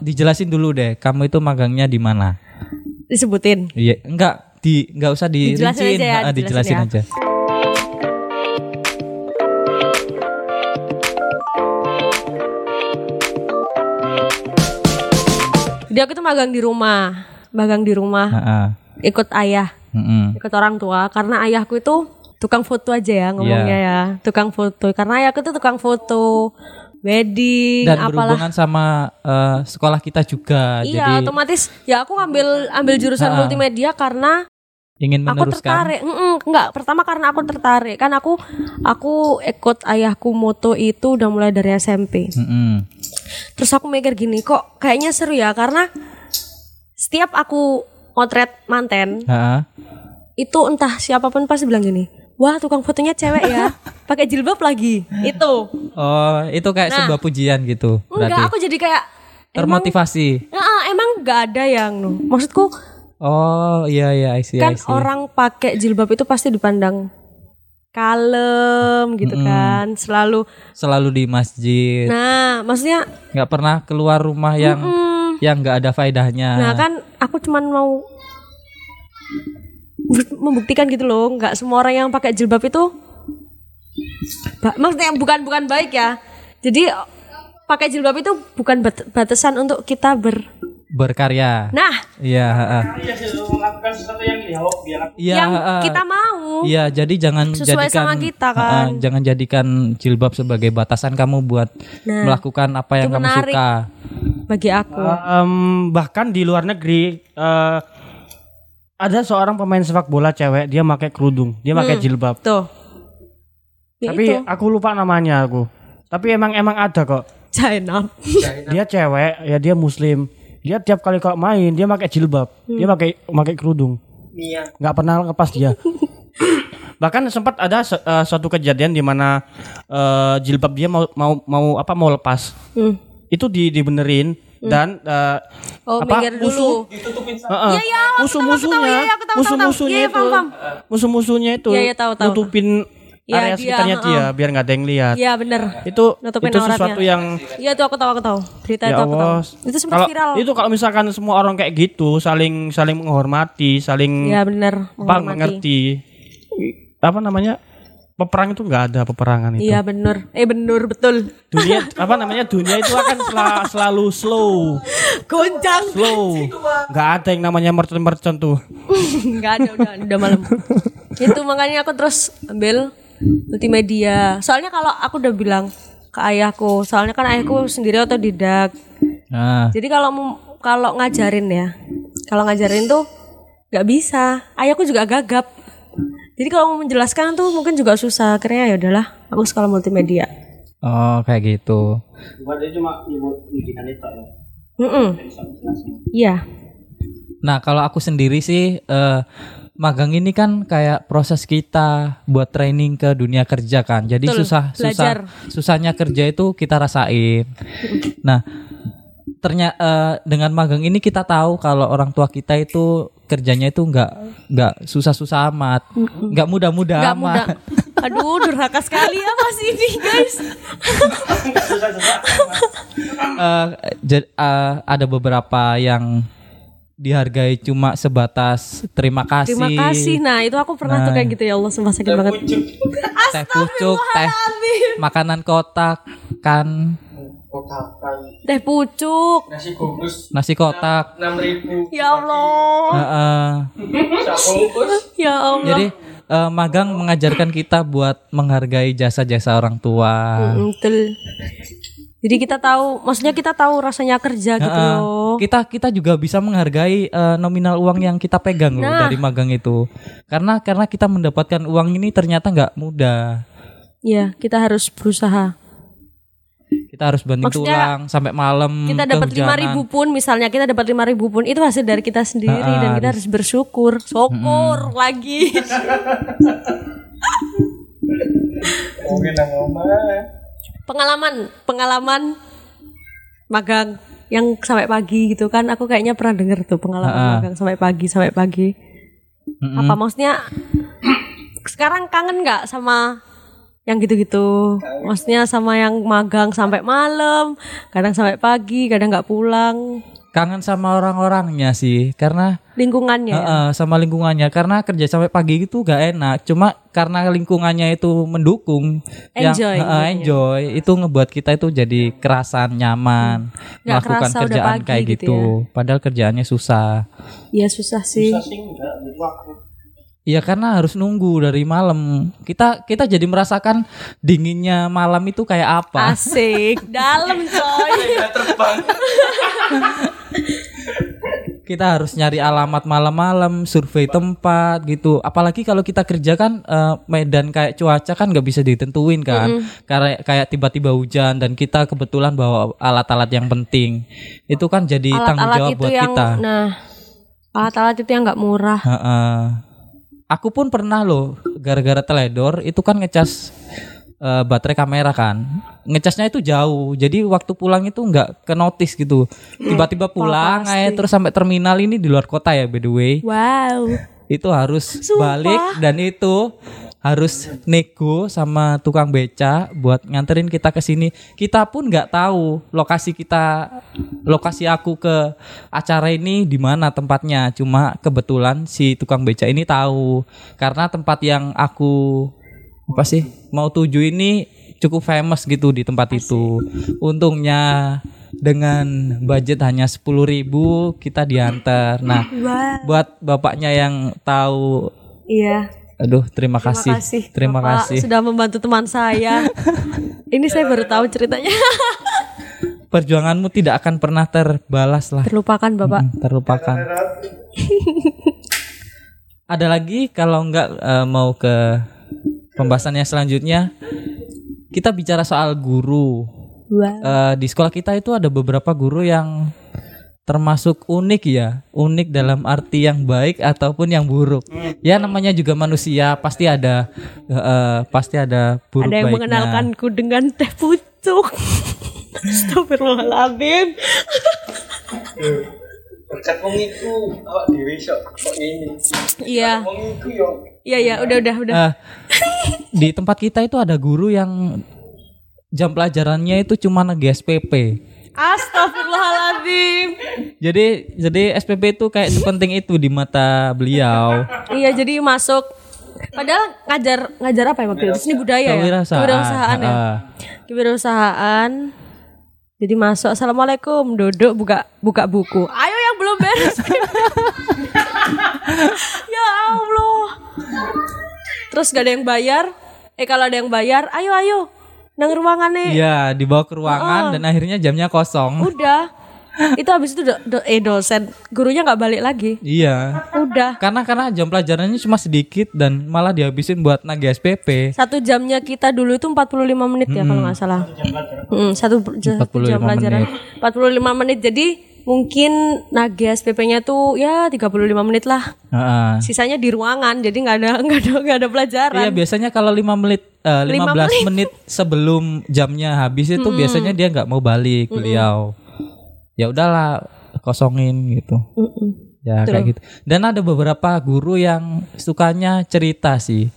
dijelasin dulu deh, kamu itu magangnya di mana? Disebutin. Iya, enggak di enggak usah Dijelasin dirincin, aja ya, Ah, dijelasin dijelasin aja. Jadi aku tuh magang di rumah, magang di rumah, Heeh. ikut ayah, Mm-mm. ikut orang tua. Karena ayahku itu tukang foto aja ya ngomongnya Iya. ya, tukang foto. Karena ayahku tuh tukang foto, wedding, Dan apalah. berhubungan sama eh, sekolah kita juga. Iya, Jadi otomatis ya aku ngambil ambil jurusan Ha. multimedia karena ingin aku meneruskan. tertarik. Mm-mm, enggak, pertama karena aku tertarik. Kan aku aku ikut ayahku moto itu udah mulai dari SMP. Mm-mm. Terus aku mikir gini, kok kayaknya seru ya karena setiap aku motret manten Heeh. itu entah siapa pun pasti bilang gini, wah tukang fotonya cewek ya, pakai jilbab lagi. Itu Oh, itu kayak Nah. sebuah pujian gitu. enggak, Berarti aku jadi kayak emang, termotivasi. Nah, emang nggak ada yang maksudku Oh, iya iya, I see, kan I see. orang pakai jilbab itu pasti dipandang kalem gitu kan, selalu. selalu di masjid. Nah, maksudnya, nggak pernah keluar rumah yang mm, yang nggak ada faedahnya. nah kan aku cuman mau membuktikan gitu loh, nggak semua orang yang pakai jilbab itu, maksudnya bukan bukan baik ya. Jadi pakai jilbab itu bukan bat- batasan untuk kita ber. Berkarya. Nah, Iya, heeh. Iya sih melakukan sesuatu yang Iya, yang kita mau. Iya, jadi jangan Sesuai jadikan sama kita, kan. heeh, jangan jadikan jilbab sebagai batasan kamu buat Nah, melakukan apa yang kamu menarik. suka. Bagi aku. Em, bahkan di luar negeri eh, ada seorang pemain sepak bola cewek dia pakai kerudung dia pakai jilbab. Tuh. Ya tapi itu. aku lupa namanya aku. Tapi emang emang ada kok. China. dia cewek ya dia muslim. Dia tiap kali kalau main dia pakai jilbab. Dia pakai pakai kerudung. Nggak pernah lepas dia. Bahkan sempat ada se- eh, suatu kejadian di mana eh, jilbab dia mau mau mau apa mau lepas. Hmm. itu di dibenerin dan eh, Oh, apa musuh tahu, aku tahu, musuh-musuhnya musuh-musuhnya itu musuh-musuhnya itu tahu, tahu. nutupin Iya, area dia, sekitarnya heeh. dia biar nggak ada yang lihat Iya, bener. itu Nutupin itu auratnya. sesuatu yang Iya, tuh aku tahu, aku tahu. Berita ya itu aku tahu. Itu sempat kalau viral. itu kalau misalkan semua orang kayak gitu saling saling menghormati saling Iya, bener. apa Menghormati. mengerti apa namanya peperang itu nggak ada peperangan itu Iya, bener. Eh, bener, betul. dunia apa namanya dunia itu akan sela- selalu slow Goncang. slow nggak ada yang namanya mercon mercon tuh Enggak ada, udah, udah malam. itu makanya aku terus ambil multimedia. Soalnya kalau aku udah bilang ke ayahku, soalnya kan ayahku sendiri otodidak. Nah, Jadi kalau mau- kalau ngajarin ya, kalau ngajarin tuh nggak bisa. Ayahku juga gagap. Jadi kalau mau menjelaskan tuh mungkin juga susah. Akhirnya ya udahlah, aku sekolah multimedia. oh kayak gitu. buat dia cuma ibu bikinan itu ya Mm Iya. Nah, kalau aku sendiri sih eh, magang ini kan kayak proses kita buat training ke dunia kerja kan. Jadi Betul, susah susah susahnya kerja itu kita rasain. Nah, ternyata dengan magang ini kita tahu kalau orang tua kita itu kerjanya itu nggak nggak susah-susah amat, nggak mudah-mudah amat. mudah. Aduh, durhaka sekali ya mas ini guys. Eh, jad- eh, ada beberapa yang dihargai cuma sebatas terima kasih. Terima kasih. Nah itu aku pernah tuh Nah. kayak gitu ya Allah sumpah sakit banget. teh pucuk, teh makanan kotak, kan Teh pucuk. nasi bungkus nasi kotak. enam ribu Ya Allah. Heeh. bungkus Ya Allah. Jadi eh, magang mengajarkan kita buat menghargai jasa-jasa orang tua. Mm, Betul. Jadi kita tahu, maksudnya kita tahu rasanya kerja gitu loh. Kita kita juga bisa menghargai eh, nominal uang yang kita pegang loh Nah. dari magang itu. Karena karena kita mendapatkan uang ini ternyata nggak mudah. Iya, kita harus berusaha. Kita harus banting Maksudnya, tulang sampai malam. Kita dapat lima ribu pun, misalnya kita dapat lima ribu pun itu hasil dari kita sendiri Ha-ha, dan kita harus bersyukur, syukur lagi. mungkin ngomong pengalaman, pengalaman magang yang sampai pagi gitu kan, aku kayaknya pernah denger tuh pengalaman Ha-ha. magang sampai pagi sampai pagi. Mm-mm. Apa maksudnya? Sekarang kangen nggak sama yang gitu-gitu. Maksudnya sama yang magang sampai malam, kadang sampai pagi, kadang nggak pulang. Kangen sama orang-orangnya sih, karena Lingkungannya. ya. Heeh, sama lingkungannya karena kerja sampai pagi itu gak enak. Cuma karena lingkungannya itu mendukung, yang- Enjoy heeh, jadinya. enjoy itu ngebuat kita itu jadi kerasan nyaman Nggak melakukan kerasa kerjaan pagi kayak gitu gitu. Padahal kerjaannya susah. Iya susah sih. Iya karena harus nunggu dari malam. Kita kita jadi merasakan dinginnya malam itu kayak apa. Asik, dalam coy. kita harus nyari alamat malam-malam, survei tempat gitu. Apalagi kalau kita kerja kan eh, medan kayak cuaca kan nggak bisa ditentuin kan. Karena kayak tiba-tiba hujan dan kita kebetulan bawa alat-alat yang penting. Itu kan jadi tanggung Alat-alat jawab itu buat yang, kita. nah, alat-alat itu yang nggak murah. Heeh. Aku pun pernah loh gara-gara teledor itu kan ngecas eh, baterai kamera kan. Ngecasnya itu jauh. Jadi waktu pulang itu nggak ke notice gitu. Tiba-tiba pulang eh, terus sampai terminal ini di luar kota ya by the way. Wow. Itu harus Sumpah. balik dan itu harus nego sama tukang beca buat nganterin kita ke sini. Kita pun nggak tahu lokasi kita lokasi aku ke acara ini di mana tempatnya. Cuma kebetulan si tukang beca ini tahu karena tempat yang aku apa sih mau tuju ini cukup famous gitu di tempat itu. Untungnya dengan budget hanya 10.000 ribu kita diantar. Nah, Wow. buat bapaknya yang tahu Iya. Aduh terima, Terima kasih kasih. terima Bapak kasih sudah membantu teman saya. Ini saya baru tahu ceritanya. perjuanganmu tidak akan pernah terbalas lah Terlupakan Bapak. Hmm, terlupakan ada lagi kalau enggak eh, mau ke pembahasannya selanjutnya kita bicara soal guru Wow. Eh, di sekolah kita itu ada beberapa guru yang termasuk unik ya unik dalam arti yang baik ataupun yang buruk ya namanya juga manusia pasti ada eh, pasti ada buruk Ada yang baiknya. mengenalkanku dengan teh pucuk. Astagfirullahaladzim. Berkat wong iku awak dhewe sok kok ngene. Iya. Wong iku yo Iya iya udah udah udah. Eh, di tempat kita itu ada guru yang jam pelajarannya itu cuma nge SPP. Astagfirullahaladzim. Jadi jadi SPP itu kayak sepenting itu di mata beliau. Iya jadi masuk. Padahal ngajar ngajar apa ya waktu itu? Seni budaya ya. Kewirausahaan. Ya. Kewirausahaan. Jadi masuk assalamualaikum duduk buka buka buku. Ayo yang belum beres. ya Allah. Terus gak ada yang bayar. Eh kalau ada yang bayar, ayo ayo. Nang ruangan nih. Iya, dibawa ke ruangan dan akhirnya jamnya kosong. Udah. Itu habis itu do, do- eh dosen gurunya nggak balik lagi. Iya. Udah. Karena karena jam pelajarannya cuma sedikit dan malah dihabisin buat nagih SPP. Satu jamnya kita dulu itu 45 menit ya kalau nggak salah. Hmm, satu j- satu 45 jam pelajaran. 45 menit. Jadi mungkin nagih SPP-nya tuh ya 35 menit lah. Heeh. Sisanya di ruangan. Jadi nggak ada nggak ada nggak ada pelajaran. Iya biasanya kalau 5 menit eh, 15 Lima menit. sebelum jamnya habis itu biasanya dia nggak mau balik beliau. Ya udahlah kosongin gitu. Mm-mm. Ya kayak gitu. Dan ada beberapa guru yang sukanya cerita sih.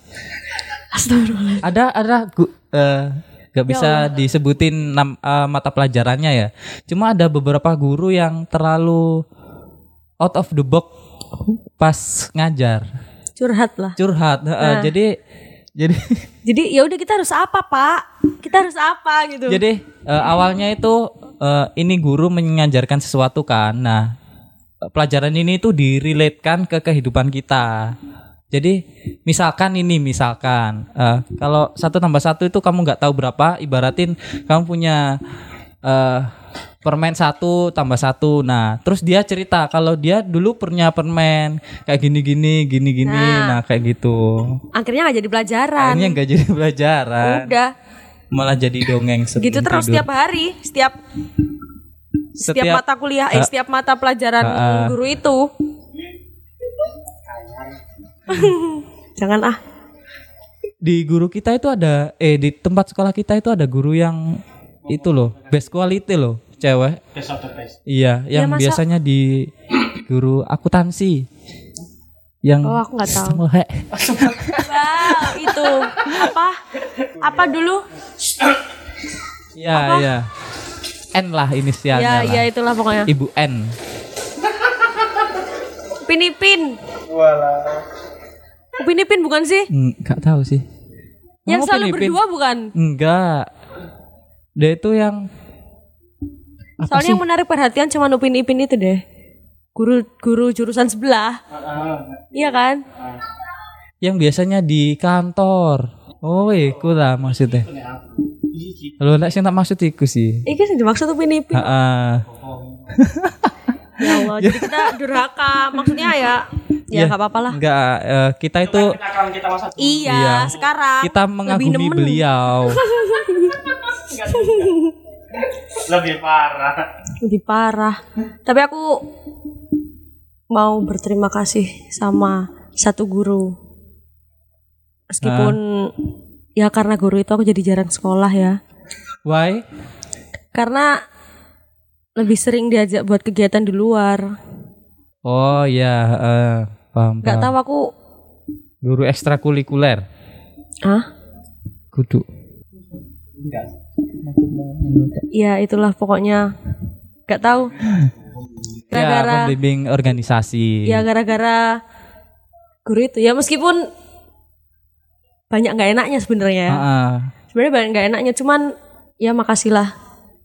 Astagfirullah. Ada ada gu, gak bisa disebutin nam- eh, mata pelajarannya ya. Cuma ada beberapa guru yang terlalu out of the box pas ngajar. Curhat lah. Curhat. heeh. Jadi jadi Jadi ya udah kita harus apa pak? Kita harus apa gitu. Jadi eh, awalnya itu eh, ini guru mengajarkan sesuatu kan. Nah, pelajaran ini tuh direlatekan ke kehidupan kita. Jadi misalkan ini misalkan eh, kalau satu tambah satu itu kamu nggak tahu berapa, ibaratin kamu punya eh, permen satu tambah satu. Nah, terus dia cerita kalau dia dulu punya permen kayak gini gini gini gini. Nah, kayak gitu. Akhirnya nggak jadi pelajaran. Akhirnya nggak jadi pelajaran, Udah. malah jadi dongeng Gitu terus tidur. setiap hari, setiap setiap, Setiap- mata kuliah, eh setiap mata pelajaran ah. guru itu. Jangan ah. di guru kita itu ada eh di tempat sekolah kita itu ada guru yang itu loh best quality loh cewek iya yang masa- biasanya di guru akuntansi yang Oh, aku nggak tahu. Wow, itu apa apa dulu Iya, iya. N lah inisialnya ya lah. ya itulah pokoknya Ibu N. Upin Ipin Walah. Upin Ipin bukan sih Enggak tahu sih. yang selalu Upin Ipin. berdua bukan Enggak. Dia itu yang apa soalnya sih? yang menarik perhatian cuma Upin Ipin itu deh guru guru jurusan sebelah iya kan yang biasanya di kantor. Oh, iku lah maksudnya. Lo nek sing tak maksud iku sih. Iki sih dimaksud Upin Ipin Heeh. ya Allah jadi kita durhaka maksudnya ya ya nggak apa-apa lah Enggak, eh, kita itu kita masa iya, Iya. sekarang kita mengagumi beliau. lebih parah. lebih parah tapi aku mau berterima kasih sama satu guru meskipun ya karena guru itu aku jadi jarang sekolah ya Why? karena lebih sering diajak buat kegiatan di luar Oh iya, eh, paham. paham. tahu aku Guru ekstrakurikuler. ah Kudu. ya itulah pokoknya nggak tahu Ya, gara-gara membimbing organisasi. ya gara-gara guru itu ya meskipun banyak nggak enaknya sebenarnya ya Heeh. sebenarnya banyak nggak enaknya cuman ya makasih lah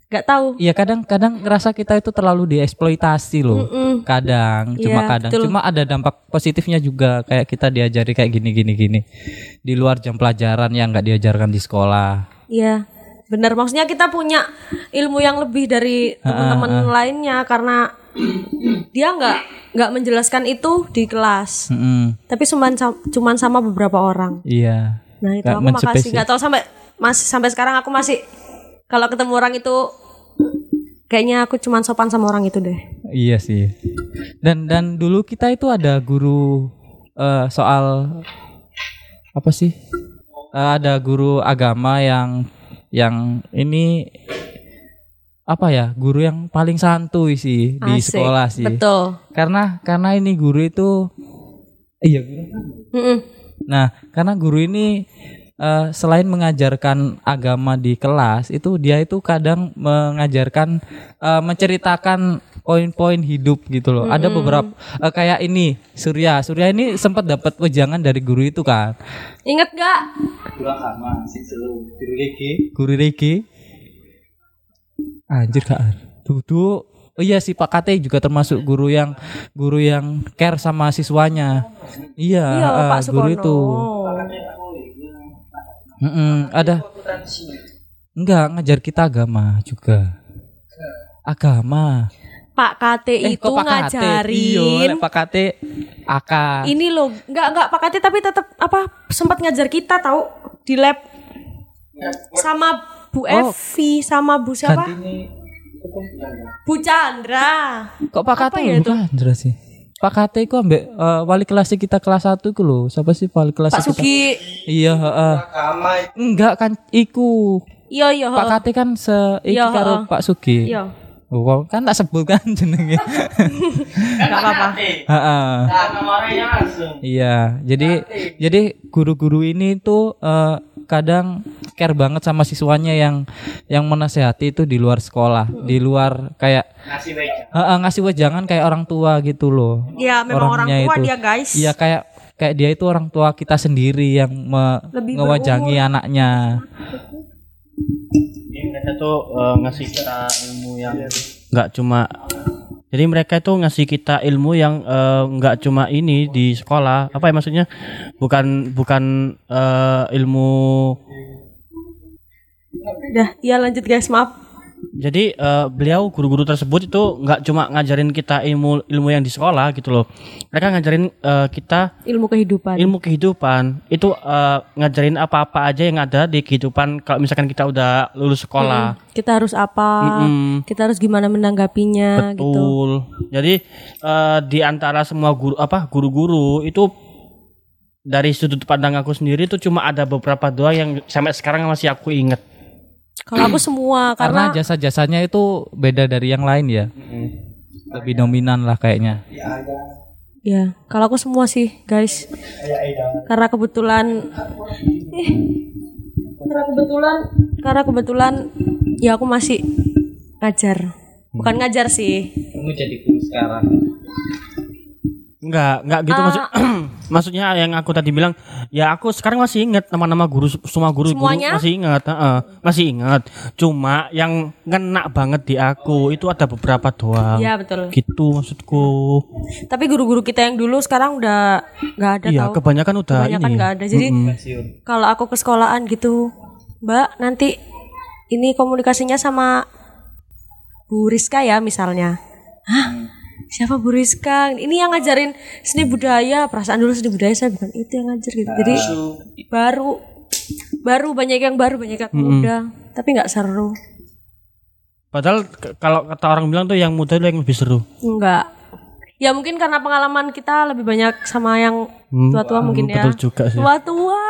nggak tahu Iya kadang-kadang ngerasa kita itu terlalu dieksploitasi loh. Mm-mm. Kadang, cuma Iya, kadang. betul. Cuma ada dampak positifnya juga kayak kita diajari kayak gini gini gini. Di luar jam pelajaran yang nggak diajarkan di sekolah. Iya, benar. Maksudnya kita punya ilmu yang lebih dari teman-teman lainnya karena dia nggak nggak menjelaskan itu di kelas, Mm-mm. tapi cuman sam- cuman sama beberapa orang. Iya. Nah itu Nggak aku makasih. Nggak tahu sampai masih sampai sekarang aku masih kalau ketemu orang itu kayaknya aku cuman sopan sama orang itu deh. Iya sih. Dan dan dulu kita itu ada guru eh, soal apa sih? Eh, ada guru agama yang yang ini apa ya? Guru yang paling santuy sih di Asik. sekolah sih. Betul. Karena karena ini guru itu iya guru. Mm-mm. Nah, karena guru ini eh, selain mengajarkan agama di kelas, itu dia itu kadang mengajarkan eh, menceritakan poin-poin hidup gitu loh. Ada beberapa eh, kayak ini Surya. Surya ini sempat dapat wejangan dari guru itu kan. Ingat gak? Guru agama guru lagi. Guru Regi. Anjir Kak. Duduk. Oh iya si Pak Kate juga termasuk guru yang guru yang care sama siswanya. Iya, Iya, eh, Pak guru Sukono. Itu. Mm-mm, ada enggak ngajar kita agama juga. Agama. Pak KT Eh, itu Pak Kate? Ngajarin lek Pak Kate Aka. ini loh nggak nggak Pak Kati tapi tetap apa sempat ngajar kita tahu di lab sama Bu Oh. Evi sama Bu siapa Bu Chandra Kok Pak Kate ya itu? jelas sih. Pak Kate itu ambek eh, wali kelas kita kelas 1 itu loh. Siapa sih wali kelas Pak kita? Sugi Iya, heeh. Agama Enggak kan iku. iya iya Pak Kate kan se iki Iya, karo. Pak Sugi. iya Oh, kan tak sebut kan jenenge. nggak apa-apa Heeh. Iya, jadi jadi guru-guru ini tuh eh, kadang care banget sama siswanya yang yang menasehati itu di luar sekolah, di luar kayak Ngasih meja. Heeh, ngasih wejangan kayak orang tua gitu loh. ya memang orang Orangnya tua itu. dia guys Iya kayak kayak dia itu orang tua kita sendiri yang me- Lebih ngewajangi anaknya. Jadi mereka tuh eh, ngasih kita ilmu yang nggak cuma jadi mereka itu ngasih kita ilmu yang eh, nggak cuma ini di sekolah. Apa ya maksudnya? Bukan bukan eh, ilmu udah ya lanjut guys. Maaf jadi eh, beliau guru-guru tersebut itu nggak cuma ngajarin kita ilmu ilmu yang di sekolah gitu loh. Mereka ngajarin eh, kita ilmu kehidupan. Ilmu kehidupan. Itu eh, ngajarin apa-apa aja yang ada di kehidupan kalau misalkan kita udah lulus sekolah. Kita harus apa? Mm-mm. kita harus gimana menanggapinya gitu. Betul. Jadi eh, di antara semua guru apa guru-guru itu dari sudut pandang aku sendiri itu cuma ada beberapa doang yang sampai sekarang masih aku inget. Kalau aku semua Karena karena jasa-jasanya itu beda dari yang lain ya. Lebih dominan lah kayaknya. Ya, kalau aku semua sih, guys. Karena kebetulan eh, karena kebetulan karena kebetulan ya aku masih ngajar. Bukan ngajar sih. Kamu jadi guru sekarang. Enggak, enggak gitu maksud maksudnya yang aku tadi bilang, ya aku sekarang masih ingat nama-nama guru semua guru guru Semuanya? masih ingat, heeh, masih ingat. Cuma yang ngena banget di aku itu ada beberapa doang. Iya, betul. Gitu maksudku. Tapi guru-guru kita yang dulu sekarang udah nggak ada Iya, tahu. kebanyakan udah Kebanyakan ini. nggak ada. Jadi kalau aku ke sekolahan gitu, Mbak, nanti ini komunikasinya sama Bu Rizka ya misalnya. Hah? Siapa Bu Rizka? Ini yang ngajarin seni budaya. Perasaan dulu seni budaya saya bukan itu yang ngajar gitu. Jadi baru baru banyak yang baru banyak yang muda. Tapi nggak seru. Padahal kalau kata orang bilang tuh yang muda itu yang lebih seru. Enggak. Ya mungkin karena pengalaman kita lebih banyak sama yang Hmm, tua-tua mungkin ya. Betul juga sih. Tua-tua.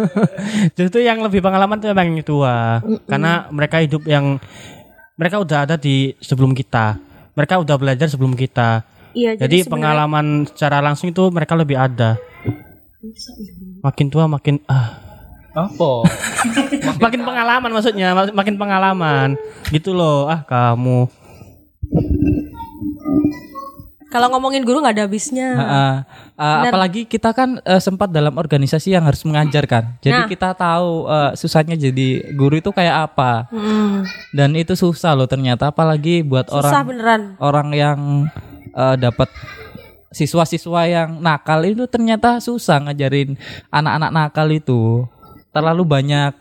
Justru yang lebih pengalaman tuh memang yang tua. Karena mereka hidup yang mereka udah ada di sebelum kita. Mereka udah belajar sebelum kita. Iya, Jadi, sebenarnya- pengalaman secara langsung itu mereka lebih ada. Makin tua makin ah Apa? makin pengalaman maksudnya, mak- makin pengalaman. Gitu loh. Ah, kamu. Kalau ngomongin guru nggak ada habisnya. Heeh. Uh, apalagi kita kan uh, sempat dalam organisasi yang harus mengajarkan. Jadi Nah. kita tahu uh, susahnya jadi guru itu kayak apa. Hmm, Dan itu susah loh ternyata apalagi buat susah orang beneran. orang yang uh, dapat siswa-siswa yang nakal itu ternyata susah ngajarin anak-anak nakal itu. Terlalu banyak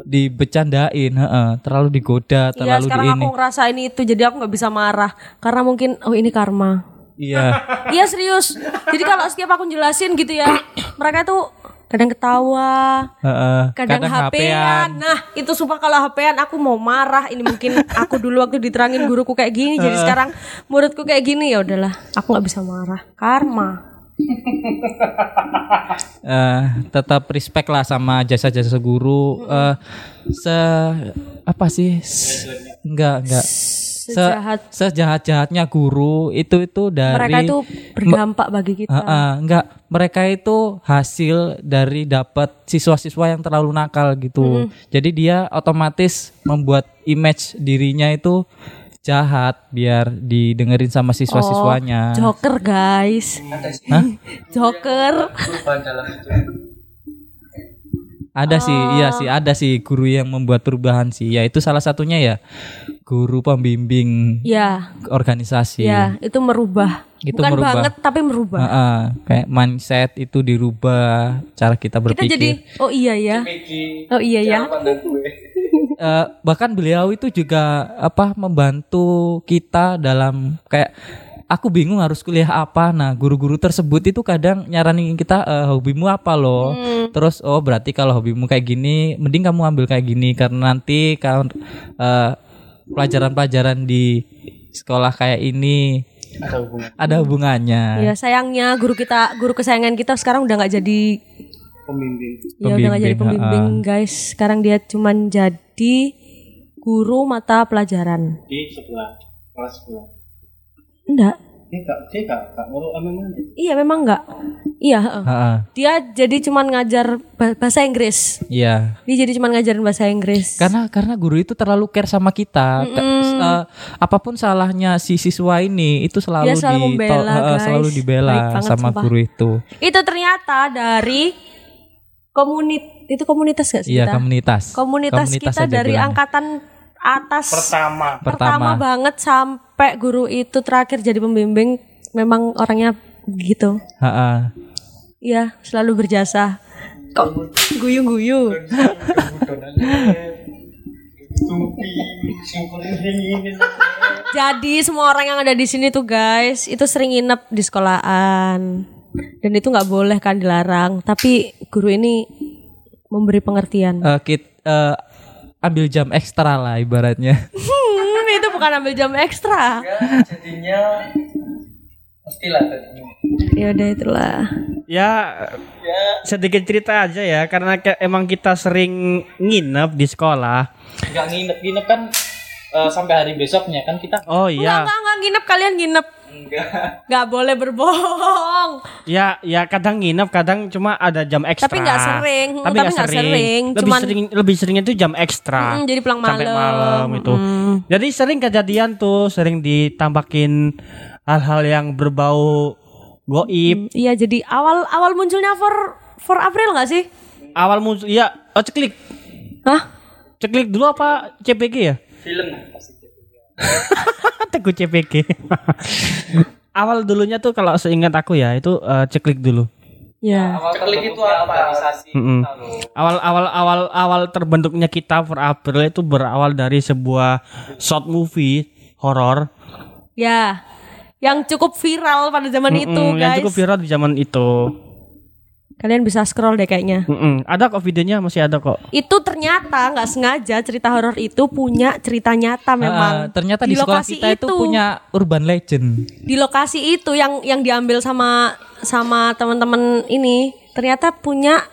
dibecandain, heeh, terlalu digoda, Iya terlalu di sekarang ini. aku ngerasain itu jadi aku nggak bisa marah karena mungkin oh ini karma. Iya. Iya serius. Jadi kalau setiap aku jelasin gitu ya mereka tuh kadang ketawa, heeh, kadang, HP-an. Nah itu sumpah kalau HP-an aku mau marah. Ini mungkin aku dulu waktu diterangin guruku kayak gini jadi sekarang muridku kayak gini ya udahlah aku nggak bisa marah. Karma. eh tetap respect lah sama jasa-jasa guru eh se apa sih enggak enggak Se- Sejahat sejahat-jahatnya guru itu itu dari mereka itu berdampak bagi kita. Heeh, enggak mereka itu hasil dari dapat siswa-siswa yang terlalu nakal gitu jadi dia otomatis membuat image dirinya itu jahat biar didengerin sama siswa-siswanya Joker guys. Hah? Joker. Ada sih, iya sih, ada sih guru yang membuat perubahan sih. Ya itu salah satunya ya guru pembimbing Ya, organisasi. ya itu merubah. Itu Bukan merubah. banget tapi merubah. Heeh, kayak mindset itu dirubah, cara kita Kita berpikir. jadi oh iya ya. Oh iya ya. Eh, bahkan beliau itu juga apa membantu kita dalam kayak aku bingung harus kuliah apa. Nah, guru-guru tersebut itu kadang nyaranin kita eh, hobimu apa loh. Terus oh berarti kalau hobimu kayak gini, mending kamu ambil kayak gini karena nanti kalau eh, pelajaran-pelajaran di sekolah kayak ini Ada hubungan ada hubungannya. Ya sayangnya guru kita, guru kesayangan kita sekarang udah nggak jadi pembimbing. ya udah nggak jadi Pembimbing, pembimbing guys. Sekarang dia cuman jadi guru mata pelajaran. Di sebelah kelas sebelah. Enggak. Dia gak, dia gak, gak ngurus MMA nih. Iya memang enggak. Iya, heeh. Heeh, Dia jadi cuman ngajar ba- bahasa Inggris. Iya. Dia jadi cuman ngajarin bahasa Inggris. Karena karena guru itu terlalu care sama kita. Ka- eh, apa pun salahnya si siswa ini itu selalu Dia selalu di membela, guys. selalu dibela banget, sama sumpah. guru itu. Itu ternyata dari komunit itu komunitas gak sih Iya, kita? komunitas. Komunitas, kita aja dari bilangnya. angkatan atas Pertama. Pertama. banget sampai guru itu terakhir jadi pembimbing memang orangnya gitu. Iya, selalu berjasa. Kok guyu-guyu? Jadi semua orang yang ada di sini tuh guys, itu sering nginep di sekolahan. Dan itu nggak boleh kan dilarang, tapi guru ini memberi pengertian. Eh, kit- eh, ambil jam ekstra lah ibaratnya. Bukan ambil jam ekstra. Ya, jadinya pastilah tadi. Ya udah itulah. Ya sedikit cerita aja ya karena ke- emang kita sering nginep di sekolah. Enggak nginep-nginep kan eh, sampai hari besoknya kan kita Oh Enggak, iya. enggak, enggak nginep kalian nginep. Nggak boleh berbohong. Ya, ya kadang nginep, kadang cuma ada jam ekstra. Tapi nggak sering, Tapi tapi nggak nggak sering. sering, Lebih cuman- sering, lebih sering itu jam ekstra. Mm, jadi pulang Sampai malam. malam itu. Mm. Jadi sering kejadian tuh, sering ditambahin hal-hal yang berbau goib. Iya, jadi awal awal munculnya for for April nggak sih? Awal muncul, iya, oh ceklik. Hah? Ceklik dulu apa CPG ya? Film. Teguh CPG. Awal dulunya tuh kalau seingat aku ya itu eh, ceklik dulu. Ya. Ceklik itu apa? Mm-mm. Awal awal awal awal terbentuknya kita for April itu berawal dari sebuah short movie horor Ya. Yang cukup viral pada zaman itu, Mm-mm, yang guys. cukup viral di zaman itu. Kalian bisa scroll deh kayaknya. Mm-mm. Ada kok videonya masih ada kok. Itu ternyata nggak sengaja cerita horor itu punya cerita nyata memang. Ah, ternyata di, sekolah lokasi kita itu, punya urban legend. di lokasi itu yang yang diambil sama sama teman-teman ini ternyata punya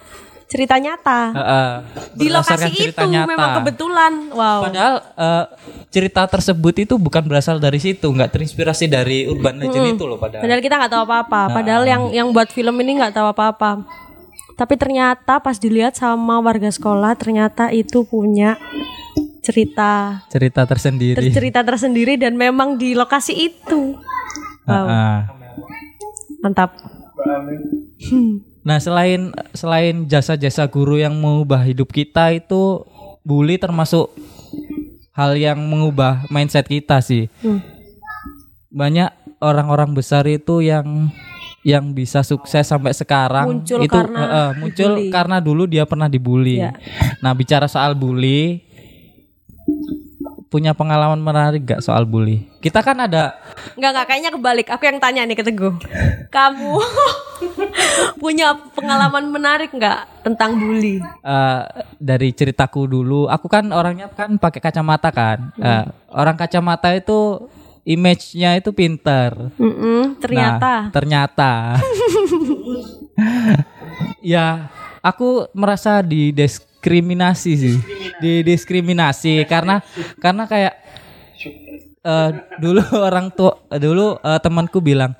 cerita nyata. Heeh. di Berdasarkan lokasi itu nyata. memang kebetulan. Wow. Padahal eh, cerita tersebut itu bukan berasal dari situ, nggak terinspirasi dari urban legend itu loh padahal. Padahal kita nggak tahu apa-apa. Padahal yang yang buat film ini nggak tahu apa-apa. Tapi ternyata pas dilihat sama warga sekolah ternyata itu punya cerita Cerita tersendiri. ter- cerita tersendiri dan memang di lokasi itu. Wow, Heeh. mantap. Nah selain selain jasa-jasa guru yang mengubah hidup kita itu bully termasuk hal yang mengubah mindset kita sih. Hmm. Banyak orang-orang besar itu yang yang bisa sukses sampai sekarang Muncul itu karena eh, muncul dibully. karena dulu dia pernah dibully. Ya. Nah bicara soal bully, punya pengalaman menarik gak soal bully? Kita kan ada Enggak enggak kayaknya kebalik. Aku yang tanya nih ke Teguh. Kamu punya pengalaman menarik nggak tentang bully? eh, dari ceritaku dulu, aku kan orangnya kan pakai kacamata kan. Eh, orang kacamata itu image-nya itu pinter. Mm-mm, ternyata. Nah, ternyata. ya, aku merasa didiskriminasi sih. Didiskriminasi karena karena kayak eh, dulu orang tua dulu eh, temanku bilang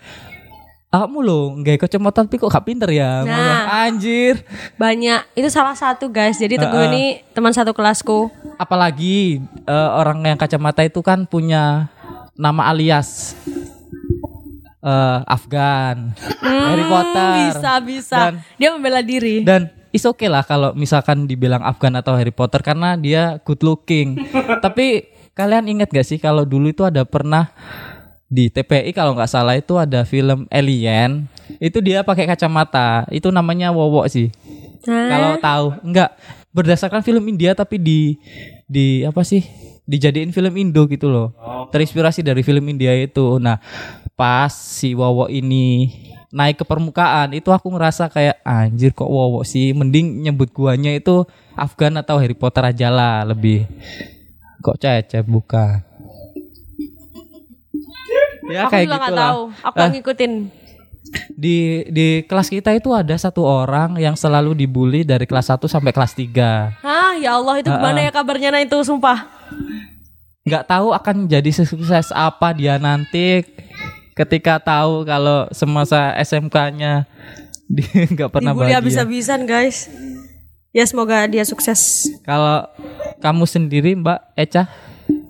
kamu lo nggak kacamata tapi kok gak pinter ya Nah. anjir Banyak. Itu salah satu guys. Jadi Teguh Heeh. ini teman satu kelasku. apalagi eh, orang yang kacamata itu kan punya nama alias eh, Afgan, Harry Potter. Hmm, Bisa bisa. Dan Dia membela diri. dan is oke lah kalau misalkan dibilang Afgan atau Harry Potter karena dia good looking. Tapi kalian ingat gak sih kalau dulu itu ada pernah di TPI kalau nggak salah itu ada film Alien. Itu dia pakai kacamata. Itu namanya Wowo sih. Hah? kalau tahu. Enggak. Berdasarkan film India tapi di di apa sih? Dijadiin film Indo gitu loh. Terinspirasi dari film India itu. Nah pas si Wowo ini naik ke permukaan itu aku ngerasa kayak anjir kok Wowo sih? Mending nyebut guanya itu Afgan atau Harry Potter aja lah lebih. Kok cecep bukan ya aku kayak juga gitu lah tahu. Aku nggak ngikutin. di di kelas kita itu ada satu orang yang selalu dibully dari kelas 1 sampai kelas 3 Hah, ya Allah itu gimana ya kabarnya nah itu sumpah. nggak tahu akan jadi sukses apa dia nanti ketika tahu kalau semasa SMK-nya dia nggak pernah Dibully bahagia. habis-habisan guys. Ya semoga dia sukses. Kalau kamu sendiri Mbak Eca,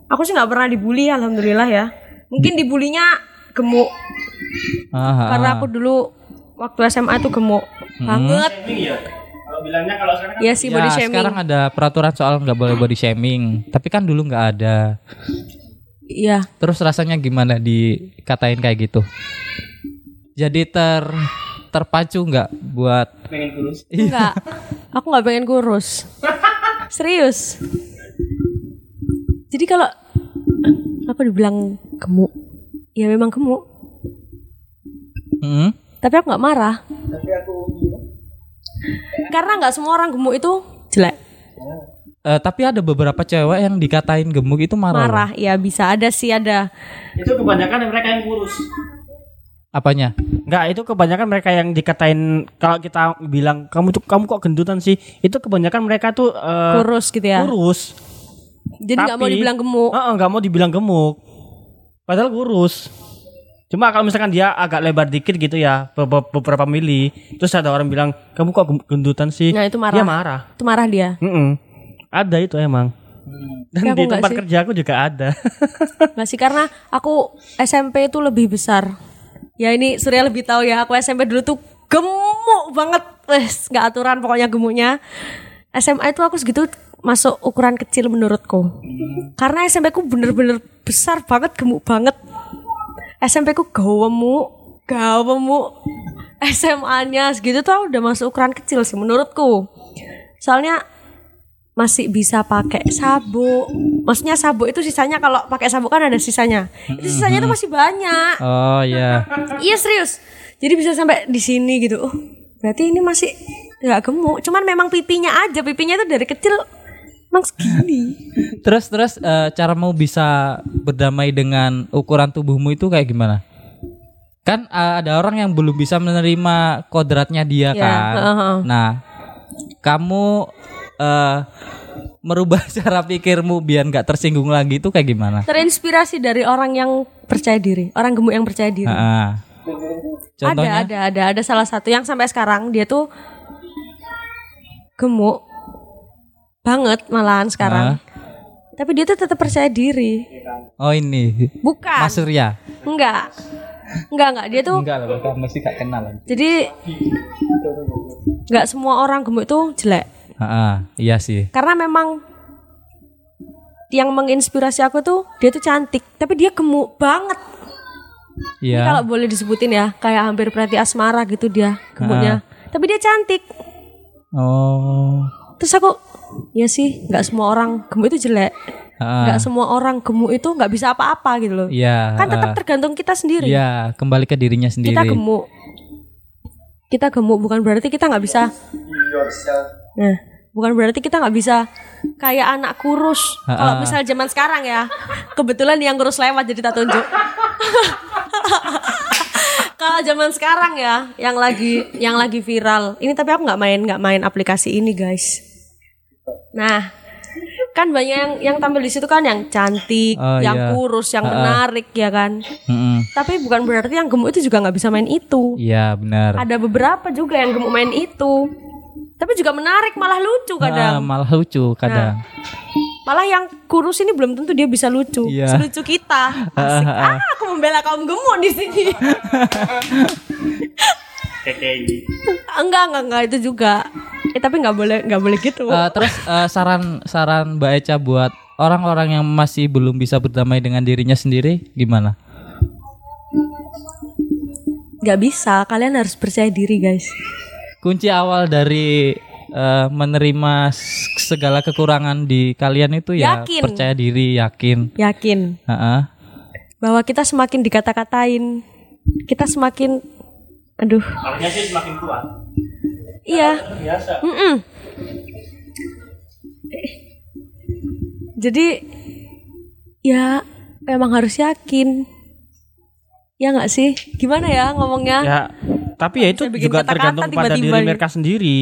Aku sih nggak pernah dibully alhamdulillah ya. Mungkin dibulinya gemuk Ah, karena aku dulu waktu SMA itu gemuk banget. Kalau bilangnya kalau sekarang Ya sih ya, body shaming. sekarang ada peraturan soal nggak boleh body shaming, tapi kan dulu nggak ada. Iya. Terus rasanya gimana dikatain kayak gitu? Jadi ter terpacu nggak buat pengen kurus. Enggak. Aku nggak pengen kurus. Serius. Jadi kalau aku dibilang gemuk, ya memang gemuk. Hmm? Tapi aku nggak marah. Karena nggak semua orang gemuk itu jelek. Eh, tapi ada beberapa cewek yang dikatain gemuk itu marah. loh. Marah, ya bisa ada sih ada. Itu kebanyakan mereka yang kurus. Apanya? Enggak, itu kebanyakan mereka yang dikatain kalau kita bilang kamu tuh kamu kok gendutan sih. Itu kebanyakan mereka tuh eh, Kurus gitu ya. kurus. Jadi nggak mau dibilang gemuk. Heeh, nggak mau dibilang gemuk. Padahal kurus. Cuma kalau misalkan dia agak lebar dikit gitu ya, be- be- beberapa mili, terus ada orang bilang, "Kamu kok gendutan sih?" Nah, itu marah. Dia marah. Itu marah dia. Mm-mm. Ada itu emang. Dan Tapi aku di tempat sih. kerja aku juga ada. Nggak sih karena aku SMP itu lebih besar. Ya ini Surya lebih tahu ya. Aku SMP dulu tuh gemuk banget. Wes, nggak aturan pokoknya gemuknya. SMA itu aku segitu masuk ukuran kecil menurutku. Karena SMP ku bener-bener besar banget, gemuk banget. SMP ku gawemu, gawemu. SMA-nya segitu tuh udah masuk ukuran kecil sih menurutku. Soalnya masih bisa pakai sabuk. Maksudnya sabuk itu sisanya kalau pakai sabuk kan ada sisanya. Itu sisanya tuh masih banyak. Oh ya. Iya serius. Jadi bisa sampai di sini gitu. Oh, berarti ini masih nggak gemuk. Cuman memang pipinya aja. Pipinya itu dari kecil emang segini. Terus terus eh, caramu bisa berdamai dengan ukuran tubuhmu itu kayak gimana? Kan eh, ada orang yang belum bisa menerima kodratnya dia Iya, kan. heeh. Nah, kamu eh merubah cara pikirmu biar nggak tersinggung lagi itu kayak gimana? Terinspirasi dari orang yang percaya diri. Orang gemuk yang percaya diri. Heeh. Contohnya? Ada, ada, ada, ada salah satu yang sampai sekarang dia tuh gemuk banget malahan sekarang. Tapi dia tuh tetap percaya diri. Oh ini Bukan. Mas Surya. Enggak. Enggak, enggak. Dia tuh Enggak lah, mesti gak kenal. jadi enggak semua orang gemuk itu jelek. Heeh, iya sih. Karena memang yang menginspirasi aku tuh dia tuh cantik, tapi dia gemuk banget. Iya. Kalau boleh disebutin ya, kayak hampir berarti asmara gitu dia gemuknya. Tapi dia cantik. Oh. Terus aku, ya sih, nggak semua orang gemuk itu jelek. Heeh. Nggak semua orang gemuk itu nggak bisa apa-apa gitu loh. Iya. Kan tetap tergantung kita sendiri. Iya, kembali ke dirinya sendiri. Kita gemuk. Kita gemuk bukan berarti kita nggak bisa. Nah, bukan berarti kita nggak bisa kayak anak kurus. Kalau misal zaman sekarang ya, kebetulan yang kurus lewat jadi tak tunjuk. Kalau zaman sekarang ya, yang lagi yang lagi viral. Ini tapi aku nggak main nggak main aplikasi ini guys. Nah, kan banyak yang yang tampil di situ kan yang cantik, Oh, yang iya. kurus, yang Ha-ha. menarik ya kan. Mm-mm. Tapi bukan berarti yang gemuk itu juga nggak bisa main itu. Iya, benar. Ada beberapa juga yang gemuk main itu. Tapi juga menarik, malah lucu Ah, kadang. malah lucu kadang. Malah yang kurus ini belum tentu dia bisa lucu. Iya. Selucu kita. Asik. ah, aku membela kaum gemuk di sini. enggak, enggak, enggak itu juga. Eh, tapi nggak boleh, nggak boleh gitu. Eh, terus eh, saran saran Mbak Eca buat orang-orang yang masih belum bisa berdamai dengan dirinya sendiri gimana? Nggak bisa. Kalian harus percaya diri, guys. Kunci awal dari eh, menerima segala kekurangan di kalian itu ya Yakin. percaya diri, yakin. Yakin Heeh. bahwa kita semakin dikata-katain, kita semakin, aduh, sih semakin kuat. iya. Biasa. Jadi ya memang harus yakin. Ya nggak sih? Gimana ya ngomongnya? Ya, tapi ya itu juga tergantung pada tiba-tiba diri mereka sendiri.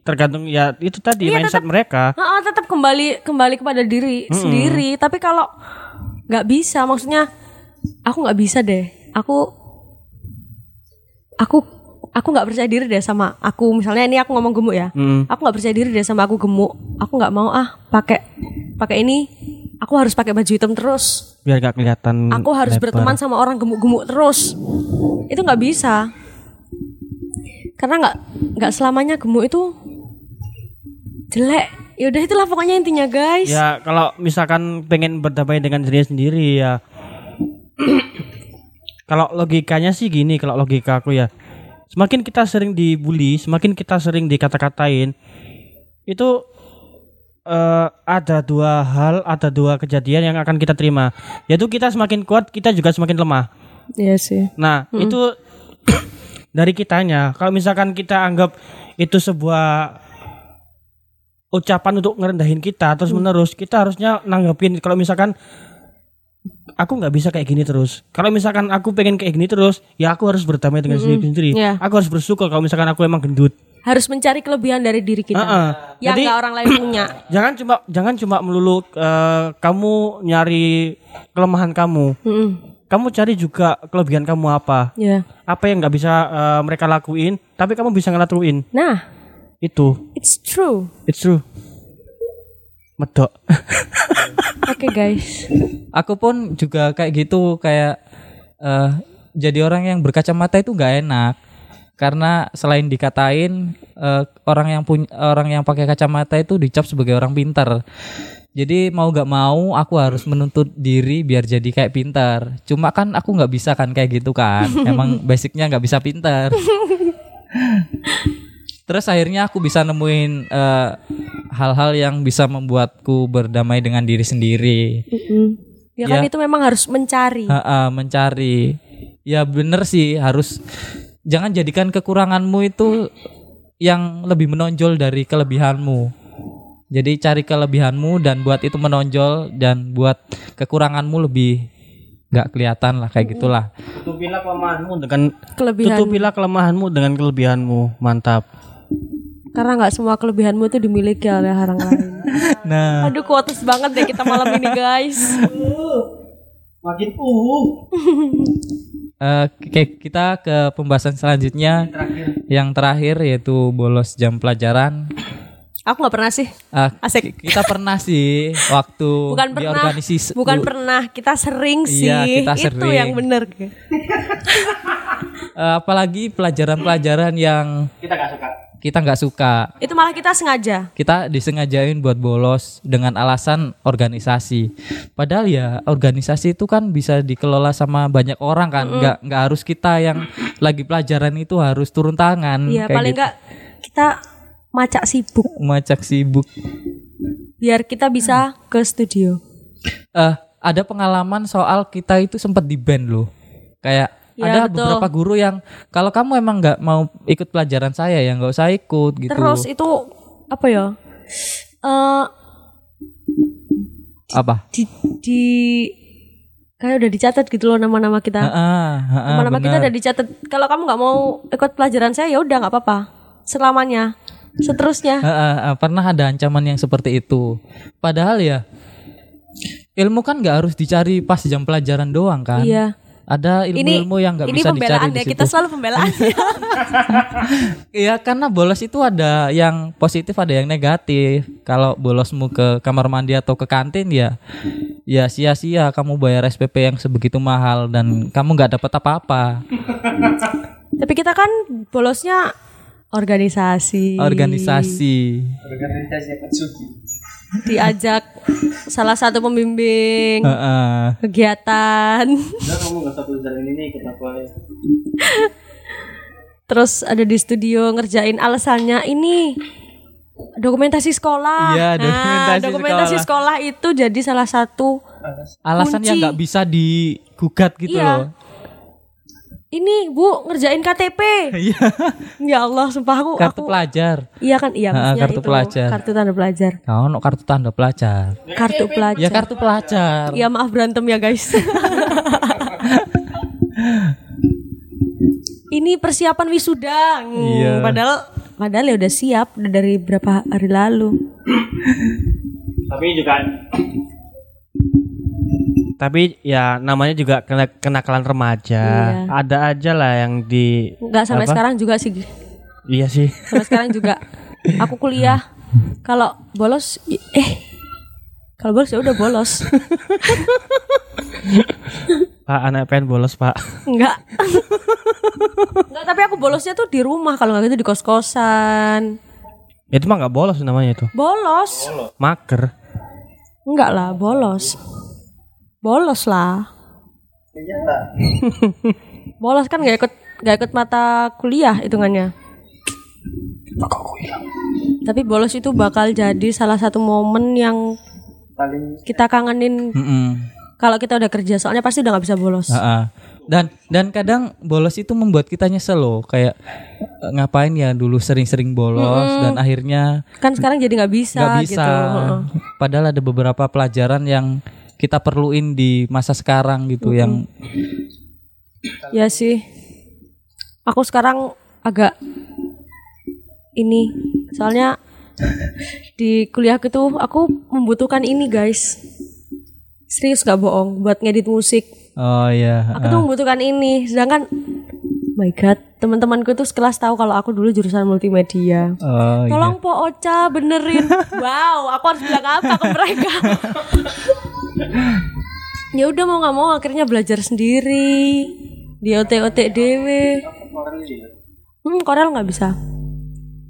Tergantung ya itu tadi Iya, mindset mereka. Heeh, tetap kembali kembali kepada diri sendiri. Tapi kalau nggak bisa, maksudnya aku nggak bisa deh. Aku aku aku nggak percaya diri deh sama aku. Misalnya ini aku ngomong gemuk ya. Mm. Aku nggak percaya diri deh sama aku gemuk. Aku nggak mau ah pakai pakai ini. Aku harus pakai baju hitam terus. Biar gak kelihatan. Aku harus berteman sama orang gemuk-gemuk terus. Itu nggak bisa. Karena nggak nggak selamanya gemuk itu jelek. Ya udah itulah pokoknya intinya guys. Ya kalau misalkan pengen berdamai dengan diri sendiri ya. kalau logikanya sih gini, kalau logika aku ya. Semakin kita sering dibully, semakin kita sering dikata-katain, itu eh, ada dua hal, ada dua kejadian yang akan kita terima. Yaitu kita semakin kuat, kita juga semakin lemah. Iya sih. Nah, itu dari kitanya. Kalau misalkan kita anggap itu sebuah ucapan untuk ngerendahin kita terus menerus, kita harusnya nanggepin kalau misalkan aku nggak bisa kayak gini terus. Kalau misalkan aku pengen kayak gini terus, ya aku harus berdamai dengan diri sendiri. Iya. Aku harus bersyukur kalau misalkan aku emang gendut. Harus mencari kelebihan dari diri kita. Heeh. Yang Jadi nggak orang lain punya. jangan cuma jangan cuma melulu eh, kamu nyari kelemahan kamu. Mm-mm. Kamu cari juga kelebihan kamu apa Ya. apa yang nggak bisa eh, mereka lakuin tapi kamu bisa ngelakuin Nah, itu it's true. it's true medok Oke guys. Aku pun juga kayak gitu kayak eh jadi orang yang berkacamata itu nggak enak karena selain dikatain eh, orang yang punya orang yang pakai kacamata itu dicap sebagai orang pintar. Jadi mau gak mau aku harus menuntut diri biar jadi kayak pintar. Cuma kan aku nggak bisa kan kayak gitu kan. Emang basicnya nggak bisa pintar. Terus akhirnya aku bisa nemuin eh, hal-hal yang bisa membuatku berdamai dengan diri sendiri. Mm-mm. Ya kan Ya. itu memang harus mencari. Ha-ha, mencari. Ya bener sih harus jangan jadikan kekuranganmu itu yang lebih menonjol dari kelebihanmu. Jadi cari kelebihanmu dan buat itu menonjol dan buat kekuranganmu lebih nggak kelihatan lah kayak gitulah. tutupilah kelemahanmu dengan Kelebihan. tutupilah kelemahanmu dengan kelebihanmu mantap Karena nggak semua kelebihanmu itu dimiliki oleh orang lain. Nah, Aduh kuotas banget deh kita malam ini guys. makin uh eh, ke- kita ke pembahasan selanjutnya yang terakhir yaitu bolos jam pelajaran. Aku nggak pernah sih. Ah, Asik. ki- Kita pernah sih waktu Bukan di pernah. organisasi Bukan pernah. Kita sering sih. Iya, kita Itu sering. yang bener. Eh, apalagi pelajaran-pelajaran yang kita gak suka kita nggak suka Itu malah kita sengaja. kita disengajain buat bolos dengan alasan organisasi padahal ya organisasi itu kan bisa dikelola sama banyak orang kan nggak nggak harus kita yang lagi pelajaran itu harus turun tangan Iya paling gitu. nggak kita macak sibuk. macak sibuk Biar kita bisa ke studio. eh ada pengalaman soal kita itu sempat di band loh kayak Ya, ada betul. beberapa guru yang kalau kamu emang nggak mau ikut pelajaran saya ya nggak usah ikut gitu Terus itu apa ya? Eh apa di, di kayak udah dicatat gitu loh nama-nama kita. Nama-nama kita udah dicatat. Kalau kamu nggak mau ikut pelajaran saya ya udah nggak apa-apa. Selamanya. Seterusnya. Heeh, heeh, pernah ada ancaman yang seperti itu. Padahal ya ilmu kan nggak harus dicari pas jam pelajaran doang kan. Iya. Ada ilmu-ilmu yang nggak bisa dicari pembelaan di ya. situ. Kita selalu pembelaan. Iya karena bolos itu ada yang positif ada yang negatif. Kalau bolosmu ke kamar mandi atau ke kantin ya ya sia-sia kamu bayar SPP yang sebegitu mahal dan kamu nggak dapat apa-apa. Tapi kita kan bolosnya organisasi. Organisasi. organisasi Katsuki Diajak salah satu pembimbing Heeh. kegiatan. udah kamu gak usah pelajaran ini ikut aku aja Terus ada di studio ngerjain alasannya ini dokumentasi sekolah. Iya, Nah, dokumentasi dokumentasi sekolah. itu jadi salah satu Alasan yang Kunci. nggak bisa digugat gitu Iya. loh. Ini Bu ngerjain KTP. Iya. ya Allah, sumpah aku Kartu aku pelajar. Iya kan, iya Ha, kartu itu, pelajar. Kartu tanda pelajar. Kau no kartu tanda pelajar. Kartu pelajar. Ya kartu pelajar. Ya maaf berantem ya guys. Ini persiapan wisuda. Hmm, Iya. Padahal padahal ya udah siap udah dari berapa hari lalu. tapi juga tapi ya namanya juga kena kenakalan remaja Iya. ada aja lah yang di Enggak sampai Apa? sekarang juga sih. iya sih Sampai sekarang juga aku kuliah kalau bolos eh kalau bolos ya udah bolos. pak anak pengen bolos pak Enggak. Enggak, tapi aku bolosnya tuh di rumah kalau nggak gitu di kos-kosan. itu mah nggak bolos namanya itu Bolos. mager Enggak lah, bolos. Bolos lah. iya lah Bolos kan nggak ikut nggak ikut mata kuliah hitungannya. Tapi bolos itu bakal jadi salah satu momen yang paling kita kangenin Mm-mm. kalau kita udah kerja. Soalnya pasti udah nggak bisa bolos. Ha-ha. Dan dan kadang bolos itu membuat kita nyesel loh. Kayak eh, ngapain ya dulu sering-sering bolos dan akhirnya Kan sekarang jadi nggak bisa, nggak bisa. gitu. Padahal ada beberapa pelajaran yang kita perluin di masa sekarang gitu yang Ya sih. Aku sekarang agak ini soalnya di kuliah itu aku membutuhkan ini guys. Serius gak bohong buat ngedit musik. Oh iya. Aku tuh membutuhkan ini. Sedangkan my god, teman-temanku tuh sekelas tahu kalau aku dulu jurusan multimedia. Oh iya. Tolong Po Ocha benerin. wow, aku harus bilang apa ke mereka? ya udah mau nggak mau akhirnya belajar sendiri. Di OT-OT dewe. Hmm, Corel nggak bisa.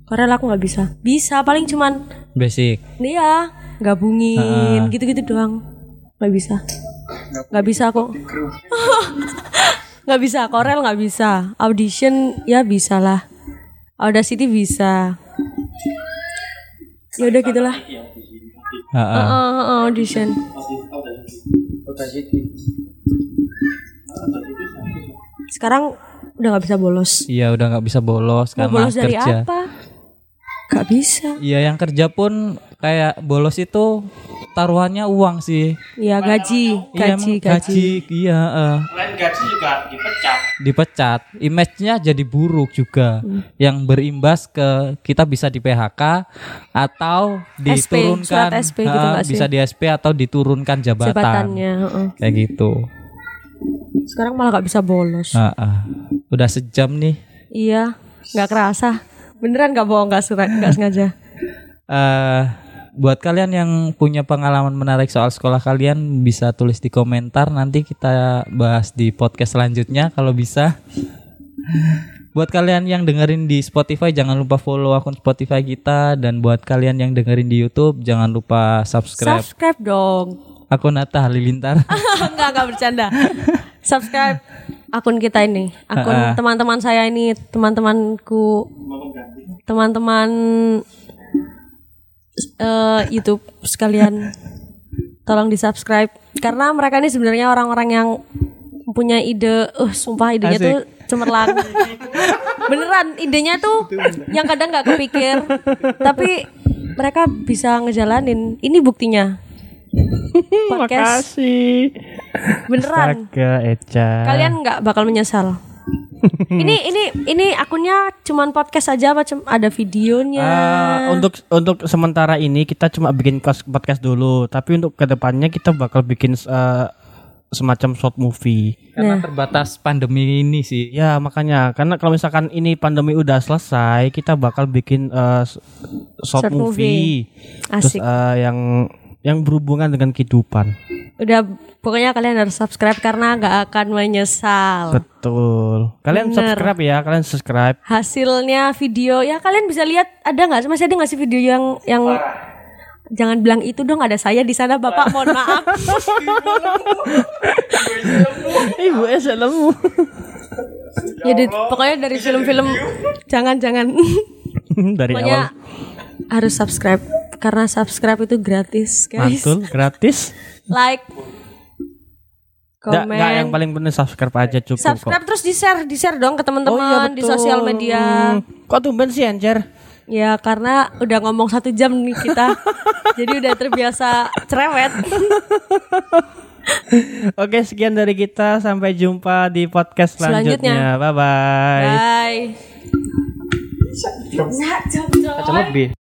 Corel aku nggak bisa. Bisa paling cuman Basic. Iya, gabungin gitu-gitu doang. Nggak bisa. Nggak bisa aku. Nggak bisa, Corel nggak bisa. Audition ya bisa lah. Audacity bisa. Ya udah gitulah. Heeh. Heeh, heeh, audition. Sekarang udah nggak bisa bolos. Iya udah nggak bisa bolos Mau karena bolos dari kerja. apa? Gak bisa. Iya yang kerja pun kayak bolos itu taruhannya uang sih. Ya gaji, Iya, gaji, emang gaji. Iya, eh. Selain gaji juga dipecat. dipecat, image-nya jadi buruk juga, Hmm. yang berimbas ke kita bisa di PHK atau SP, diturunkan, surat SP gitu sih? bisa di SP atau diturunkan jabatan, Jabatannya. heeh. kayak gitu. Sekarang malah gak bisa bolos. Ah, ah. Udah sejam nih. Iya, nggak kerasa. Beneran nggak bohong, nggak surat, nggak sengaja. eh buat kalian yang punya pengalaman menarik soal sekolah kalian bisa tulis di komentar nanti kita bahas di podcast selanjutnya kalau bisa. Buat kalian yang dengerin di Spotify jangan lupa follow akun Spotify kita dan buat kalian yang dengerin di YouTube jangan lupa subscribe Subscribe dong. akun Atta Halilintar. Enggak, enggak bercanda. Subscribe akun kita ini, akun Ah, ah. teman-teman saya ini, teman-temanku, teman-teman eh, YouTube sekalian. Tolong di subscribe karena mereka ini sebenarnya orang-orang yang punya ide, uh sumpah idenya Asik. tuh cemerlang. Beneran idenya tuh yang kadang nggak kepikir, tapi mereka bisa ngejalanin. Ini buktinya. Podcast Makasih. beneran. Astaga, Eca. Kalian nggak bakal menyesal. ini ini ini akunnya cuman podcast aja apa cum- ada videonya? Eh, untuk untuk sementara ini kita cuma bikin podcast dulu, tapi untuk ke depannya kita bakal bikin eh, semacam short movie. Karena terbatas pandemi ini sih. Ya makanya karena kalau misalkan ini pandemi udah selesai, kita bakal bikin s- short, Short movie. movie, terus Asik. eh, yang yang berhubungan dengan kehidupan. Udah pokoknya kalian harus subscribe karena nggak akan menyesal. Betul. Kalian Bener. subscribe ya, kalian subscribe. Hasilnya video ya kalian bisa lihat ada nggak sih masih ada nggak sih video yang yang jangan bilang itu dong ada saya di sana bapak mohon maaf Ibu es lemu. ya di- pokoknya dari film-film jangan jangan Dari pokoknya awal harus subscribe karena subscribe itu gratis guys mantul gratis. Like komen nggak, yang paling penting subscribe aja cukup subscribe terus di share di share dong ke kok. Oh iya, teman-teman di sosial media Kok tumben sih Ancer? ya karena udah ngomong satu jam nih kita jadi udah terbiasa cerewet Oke, sekian dari kita. Sampai jumpa di podcast selanjutnya. Selanjutnya. Bye bye. lebih.